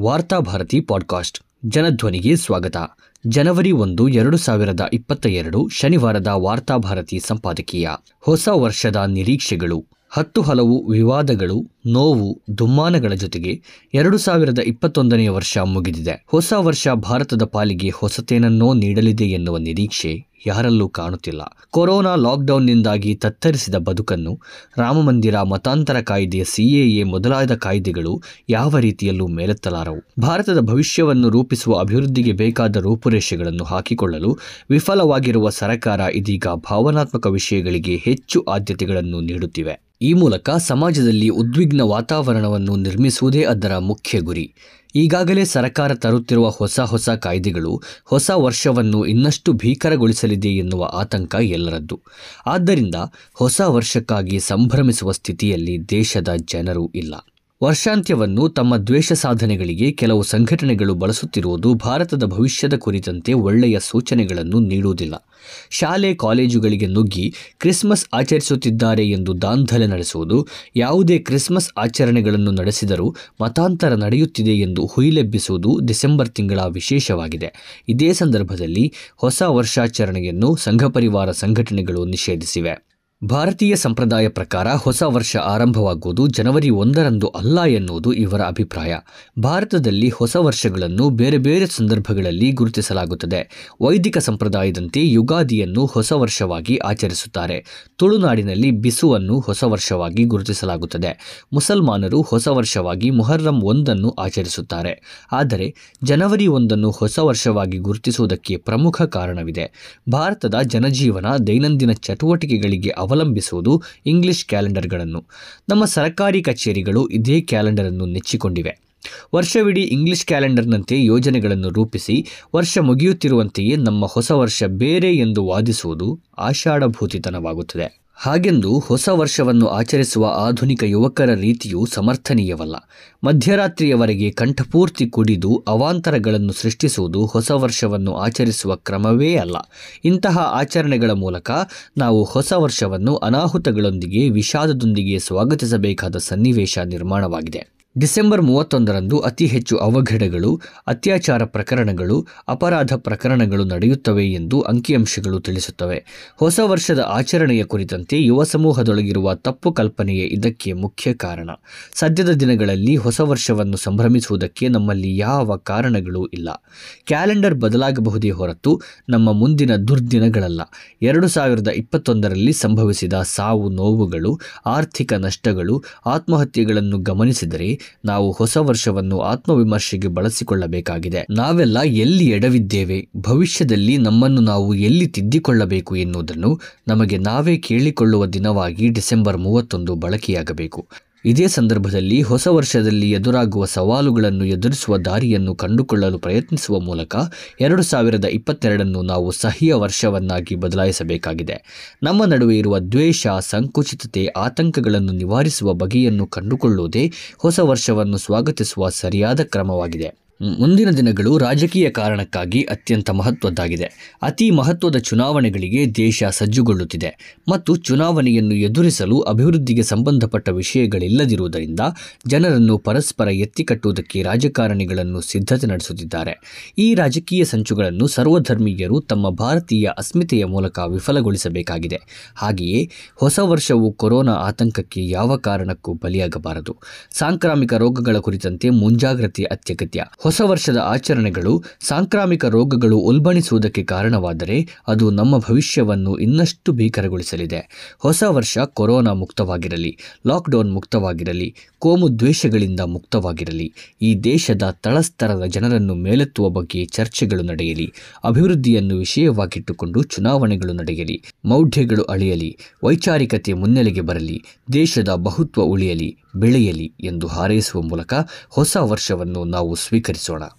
Varthabharati podcast. ಜನಧ್ವನಿಗೆ ಸ್ವಾಗತ. ಜನವರಿ ಒಂದು, ಎರಡು ಸಾವಿರದ ಇಪ್ಪತ್ತ ಎರಡು, ಶನಿವಾರದ ವಾರ್ತಾಭಾರತಿ ಸಂಪಾದಕೀಯ. ಹೊಸ ವರ್ಷದ ನಿರೀಕ್ಷೆಗಳು. ಹತ್ತು ಹಲವು ವಿವಾದಗಳು, ನೋವು, ದುಮ್ಮಾನಗಳ ಜೊತೆಗೆ ಎರಡು ಸಾವಿರದ ಇಪ್ಪತ್ತೊಂದನೆಯ ವರ್ಷ ಮುಗಿದಿದೆ. ಹೊಸ ವರ್ಷ ಭಾರತದ ಪಾಲಿಗೆ ಹೊಸತೇನನ್ನೋ ನೀಡಲಿದೆ ಎನ್ನುವ ನಿರೀಕ್ಷೆ ಯಾರಲ್ಲೂ ಕಾಣುತ್ತಿಲ್ಲ. ಕೊರೋನಾ ಲಾಕ್ಡೌನ್ನಿಂದಾಗಿ ತತ್ತರಿಸಿದ ಬದುಕನ್ನು ರಾಮಮಂದಿರ ಮತಾಂತರ ಕಾಯ್ದೆ ಸಿಎಎ ಮೊದಲಾದ ಕಾಯ್ದೆಗಳು ಯಾವ ರೀತಿಯಲ್ಲೂ ಮೇಲೆತ್ತಲಾರವು. ಭಾರತದ ಭವಿಷ್ಯವನ್ನು ರೂಪಿಸುವ ಅಭಿವೃದ್ಧಿಗೆ ಬೇಕಾದ ರೂಪುರೇಷೆಗಳನ್ನು ಹಾಕಿಕೊಳ್ಳಲು ವಿಫಲವಾಗಿರುವ ಸರಕಾರ ಇದೀಗ ಭಾವನಾತ್ಮಕ ವಿಷಯಗಳಿಗೆ ಹೆಚ್ಚು ಆದ್ಯತೆಗಳನ್ನು ನೀಡುತ್ತಿವೆ. ಈ ಮೂಲಕ ಸಮಾಜದಲ್ಲಿ ಉದ್ವಿಗ್ನ ವಾತಾವರಣವನ್ನು ನಿರ್ಮಿಸುವುದೇ ಅದರ ಮುಖ್ಯ ಗುರಿ. ಈಗಾಗಲೇ ಸರ್ಕಾರ ತರುತ್ತಿರುವ ಹೊಸ ಹೊಸ ಕಾಯ್ದೆಗಳು ಹೊಸ ವರ್ಷವನ್ನು ಇನ್ನಷ್ಟು ಭೀಕರಗೊಳಿಸಲಿದೆ ಎನ್ನುವ ಆತಂಕ ಎಲ್ಲರದ್ದು. ಆದ್ದರಿಂದ ಹೊಸ ವರ್ಷಕ್ಕಾಗಿ ಸಂಭ್ರಮಿಸುವ ಸ್ಥಿತಿಯಲ್ಲಿ ದೇಶದ ಜನರು ಇಲ್ಲ. ವರ್ಷಾಂತ್ಯವನ್ನು ತಮ್ಮ ದ್ವೇಷ ಸಾಧನೆಗಳಿಗೆ ಕೆಲವು ಸಂಘಟನೆಗಳು ಬಳಸುತ್ತಿರುವುದು ಭಾರತದ ಭವಿಷ್ಯದ ಕುರಿತಂತೆ ಒಳ್ಳೆಯ ಸೂಚನೆಗಳನ್ನು ನೀಡುವುದಿಲ್ಲ. ಶಾಲೆ ಕಾಲೇಜುಗಳಿಗೆ ನುಗ್ಗಿ ಕ್ರಿಸ್ಮಸ್ ಆಚರಿಸುತ್ತಿದ್ದಾರೆ ಎಂದು ದಾಂಧಲೆ ನಡೆಸುವುದು, ಯಾವುದೇ ಕ್ರಿಸ್ಮಸ್ ಆಚರಣೆಗಳನ್ನು ನಡೆಸಿದರೂ ಮತಾಂತರ ನಡೆಯುತ್ತಿದೆ ಎಂದು ಹುಯಿಲೆಬ್ಬಿಸುವುದು ಡಿಸೆಂಬರ್ ತಿಂಗಳ ವಿಶೇಷವಾಗಿದೆ. ಇದೇ ಸಂದರ್ಭದಲ್ಲಿ ಹೊಸ ವರ್ಷಾಚರಣೆಯನ್ನು ಸಂಘ ಪರಿವಾರ ಸಂಘಟನೆಗಳು ನಿಷೇಧಿಸಿವೆ. ಭಾರತೀಯ ಸಂಪ್ರದಾಯ ಪ್ರಕಾರ ಹೊಸ ವರ್ಷ ಆರಂಭವಾಗುವುದು ಜನವರಿ ಒಂದರಂದು ಅಲ್ಲ ಎನ್ನುವುದು ಇವರ ಅಭಿಪ್ರಾಯ. ಭಾರತದಲ್ಲಿ ಹೊಸ ವರ್ಷಗಳನ್ನು ಬೇರೆ ಬೇರೆ ಸಂದರ್ಭಗಳಲ್ಲಿ ಗುರುತಿಸಲಾಗುತ್ತದೆ. ವೈದಿಕ ಸಂಪ್ರದಾಯದಂತೆ ಯುಗಾದಿಯನ್ನು ಹೊಸ ವರ್ಷವಾಗಿ ಆಚರಿಸುತ್ತಾರೆ. ತುಳುನಾಡಿನಲ್ಲಿ ಬಿಸುವನ್ನು ಹೊಸ ವರ್ಷವಾಗಿ ಗುರುತಿಸಲಾಗುತ್ತದೆ. ಮುಸಲ್ಮಾನರು ಹೊಸ ವರ್ಷವಾಗಿ ಮೊಹರ್ರಂ ಒಂದನ್ನು ಆಚರಿಸುತ್ತಾರೆ. ಆದರೆ ಜನವರಿ ಒಂದನ್ನು ಹೊಸ ವರ್ಷವಾಗಿ ಗುರುತಿಸುವುದಕ್ಕೆ ಪ್ರಮುಖ ಕಾರಣವಿದೆ. ಭಾರತದ ಜನಜೀವನ ದೈನಂದಿನ ಚಟುವಟಿಕೆಗಳಿಗೆ ಅವಲಂಬಿಸುವುದು ಇಂಗ್ಲಿಷ್ ಕ್ಯಾಲೆಂಡರ್ಗಳನ್ನು ನಮ್ಮ ಸರ್ಕಾರಿ ಕಚೇರಿಗಳು ಇದೇ ಕ್ಯಾಲೆಂಡರನ್ನು ನೆಚ್ಚಿಕೊಂಡಿವೆ. ವರ್ಷವಿಡೀ ಇಂಗ್ಲಿಷ್ ಕ್ಯಾಲೆಂಡರ್ನಂತೆ ಯೋಜನೆಗಳನ್ನು ರೂಪಿಸಿ ವರ್ಷ ಮುಗಿಯುತ್ತಿರುವಂತೆಯೇ ನಮ್ಮ ಹೊಸ ವರ್ಷ ಬೇರೆ ಎಂದು ವಾದಿಸುವುದು ಆಷಾಢಭೂತಿತನವಾಗುತ್ತದೆ. ಹಾಗೆಂದು ಹೊಸ ವರ್ಷವನ್ನು ಆಚರಿಸುವ ಆಧುನಿಕ ಯುವಕರ ರೀತಿಯು ಸಮರ್ಥನೀಯವಲ್ಲ. ಮಧ್ಯರಾತ್ರಿಯವರೆಗೆ ಕಂಠಪೂರ್ತಿ ಕುಡಿದು ಅವಾಂತರಗಳನ್ನು ಸೃಷ್ಟಿಸುವುದು ಹೊಸ ವರ್ಷವನ್ನು ಆಚರಿಸುವ ಕ್ರಮವೇ ಅಲ್ಲ. ಇಂತಹ ಆಚರಣೆಗಳ ಮೂಲಕ ನಾವು ಹೊಸ ವರ್ಷವನ್ನು ಅನಾಹುತಗಳೊಂದಿಗೆ ವಿಷಾದದೊಂದಿಗೆ ಸ್ವಾಗತಿಸಬೇಕಾದ ಸನ್ನಿವೇಶ ನಿರ್ಮಾಣವಾಗಿದೆ. ಡಿಸೆಂಬರ್ ಮೂವತ್ತೊಂದರಂದು ಅತಿ ಹೆಚ್ಚು ಅವಘಡಗಳು, ಅತ್ಯಾಚಾರ ಪ್ರಕರಣಗಳು, ಅಪರಾಧ ಪ್ರಕರಣಗಳು ನಡೆಯುತ್ತವೆ ಎಂದು ಅಂಕಿಅಂಶಗಳು ತಿಳಿಸುತ್ತವೆ. ಹೊಸ ವರ್ಷದ ಆಚರಣೆಯ ಕುರಿತಂತೆ ಯುವ ಸಮೂಹದೊಳಗಿರುವ ತಪ್ಪು ಕಲ್ಪನೆಯೇ ಇದಕ್ಕೆ ಮುಖ್ಯ ಕಾರಣ. ಸದ್ಯದ ದಿನಗಳಲ್ಲಿ ಹೊಸ ವರ್ಷವನ್ನು ಸಂಭ್ರಮಿಸುವುದಕ್ಕೆ ನಮ್ಮಲ್ಲಿ ಯಾವ ಕಾರಣಗಳೂ ಇಲ್ಲ. ಕ್ಯಾಲೆಂಡರ್ ಬದಲಾಗಬಹುದೇ ಹೊರತು ನಮ್ಮ ಮುಂದಿನ ದುರ್ದಿನಗಳಲ್ಲ. ಎರಡು ಸಾವಿರದ ಇಪ್ಪತ್ತೊಂದರಲ್ಲಿ ಸಂಭವಿಸಿದ ಸಾವು ನೋವುಗಳು, ಆರ್ಥಿಕ ನಷ್ಟಗಳು, ಆತ್ಮಹತ್ಯೆಗಳನ್ನು ಗಮನಿಸಿದರೆ ನಾವು ಹೊಸ ವರ್ಷವನ್ನು ಆತ್ಮವಿಮರ್ಶೆಗೆ ಬಳಸಿಕೊಳ್ಳಬೇಕಾಗಿದೆ. ನಾವೆಲ್ಲ ಎಲ್ಲಿ ಎಡವಿದ್ದೇವೆ? ಭವಿಷ್ಯದಲ್ಲಿ ನಮ್ಮನ್ನು ನಾವು ಎಲ್ಲಿ ತಿದ್ದಿಕೊಳ್ಳಬೇಕು ಎನ್ನುವುದನ್ನು ನಮಗೆ ನಾವೇ ಕೇಳಿಕೊಳ್ಳುವ ದಿನವಾಗಿ ಡಿಸೆಂಬರ್ ಮೂವತ್ತೊಂದು ಬಳಕೆಯಾಗಬೇಕು. ಇದೇ ಸಂದರ್ಭದಲ್ಲಿ ಹೊಸ ವರ್ಷದಲ್ಲಿ ಎದುರಾಗುವ ಸವಾಲುಗಳನ್ನು ಎದುರಿಸುವ ದಾರಿಯನ್ನು ಕಂಡುಕೊಳ್ಳಲು ಪ್ರಯತ್ನಿಸುವ ಮೂಲಕ ಎರಡು ಸಾವಿರದ ಇಪ್ಪತ್ತೆರಡನ್ನು ನಾವು ಸಹಿಯ ವರ್ಷವನ್ನಾಗಿ ಬದಲಾಯಿಸಬೇಕಾಗಿದೆ. ನಮ್ಮ ನಡುವೆ ಇರುವ ದ್ವೇಷ, ಸಂಕುಚಿತತೆ, ಆತಂಕಗಳನ್ನು ನಿವಾರಿಸುವ ಬಗೆಯನ್ನು ಕಂಡುಕೊಳ್ಳುವುದೇ ಹೊಸ ವರ್ಷವನ್ನು ಸ್ವಾಗತಿಸುವ ಸರಿಯಾದ ಕ್ರಮವಾಗಿದೆ. ಮುಂದಿನ ದಿನಗಳು ರಾಜಕೀಯ ಕಾರಣಕ್ಕಾಗಿ ಅತ್ಯಂತ ಮಹತ್ವದ್ದಾಗಿದೆ. ಅತಿ ಮಹತ್ವದ ಚುನಾವಣೆಗಳಿಗೆ ದೇಶ ಸಜ್ಜುಗೊಳ್ಳುತ್ತಿದೆ. ಮತ್ತು ಚುನಾವಣೆಯನ್ನು ಎದುರಿಸಲು ಅಭಿವೃದ್ಧಿಗೆ ಸಂಬಂಧಪಟ್ಟ ವಿಷಯಗಳಿಲ್ಲದಿರುವುದರಿಂದ ಜನರನ್ನು ಪರಸ್ಪರ ಎತ್ತಿಕಟ್ಟುವುದಕ್ಕೆ ರಾಜಕಾರಣಿಗಳನ್ನು ಸಿದ್ಧತೆ ನಡೆಸುತ್ತಿದ್ದಾರೆ. ಈ ರಾಜಕೀಯ ಸಂಚುಗಳನ್ನು ಸರ್ವಧರ್ಮೀಯರು ತಮ್ಮ ಭಾರತೀಯ ಅಸ್ಮಿತೆಯ ಮೂಲಕ ವಿಫಲಗೊಳಿಸಬೇಕಾಗಿದೆ. ಹಾಗೆಯೇ ಹೊಸ ವರ್ಷವು ಕೊರೋನಾ ಆತಂಕಕ್ಕೆ ಯಾವ ಕಾರಣಕ್ಕೂ ಬಲಿಯಾಗಬಾರದು. ಸಾಂಕ್ರಾಮಿಕ ರೋಗಗಳ ಕುರಿತಂತೆ ಮುಂಜಾಗ್ರತೆ ಅತ್ಯಗತ್ಯ. ಹೊಸ ವರ್ಷದ ಆಚರಣೆಗಳು, ಸಾಂಕ್ರಾಮಿಕ ರೋಗಗಳು ಉಲ್ಬಣಿಸುವುದಕ್ಕೆ ಕಾರಣವಾದರೆ ಅದು ನಮ್ಮ ಭವಿಷ್ಯವನ್ನು ಇನ್ನಷ್ಟು ಭೀಕರಗೊಳಿಸಲಿದೆ. ಹೊಸ ವರ್ಷ ಕೊರೋನಾ ಮುಕ್ತವಾಗಿರಲಿ, ಲಾಕ್ಡೌನ್ ಮುಕ್ತವಾಗಿರಲಿ, ಕೋಮು ದ್ವೇಷಗಳಿಂದ ಮುಕ್ತವಾಗಿರಲಿ, ಈ ದೇಶದ ತಳಸ್ತರದ ಜನರನ್ನು ಮೇಲೆತ್ತುವ ಬಗ್ಗೆ ಚರ್ಚೆಗಳು ನಡೆಯಲಿ, ಅಭಿವೃದ್ಧಿಯನ್ನು ವಿಷಯವಾಗಿಟ್ಟುಕೊಂಡು ಚುನಾವಣೆಗಳು ನಡೆಯಲಿ, ಮೌಢ್ಯಗಳು ಅಳಿಯಲಿ, ವೈಚಾರಿಕತೆ ಮುನ್ನೆಲೆಗೆ ಬರಲಿ, ದೇಶದ ಬಹುತ್ವ ಉಳಿಯಲಿ, ಬೆಳೆಯಲಿ ಎಂದು ಹಾರೈಸುವ ಮೂಲಕ ಹೊಸ ವರ್ಷವನ್ನು ನಾವು വിളിച്ചോളാം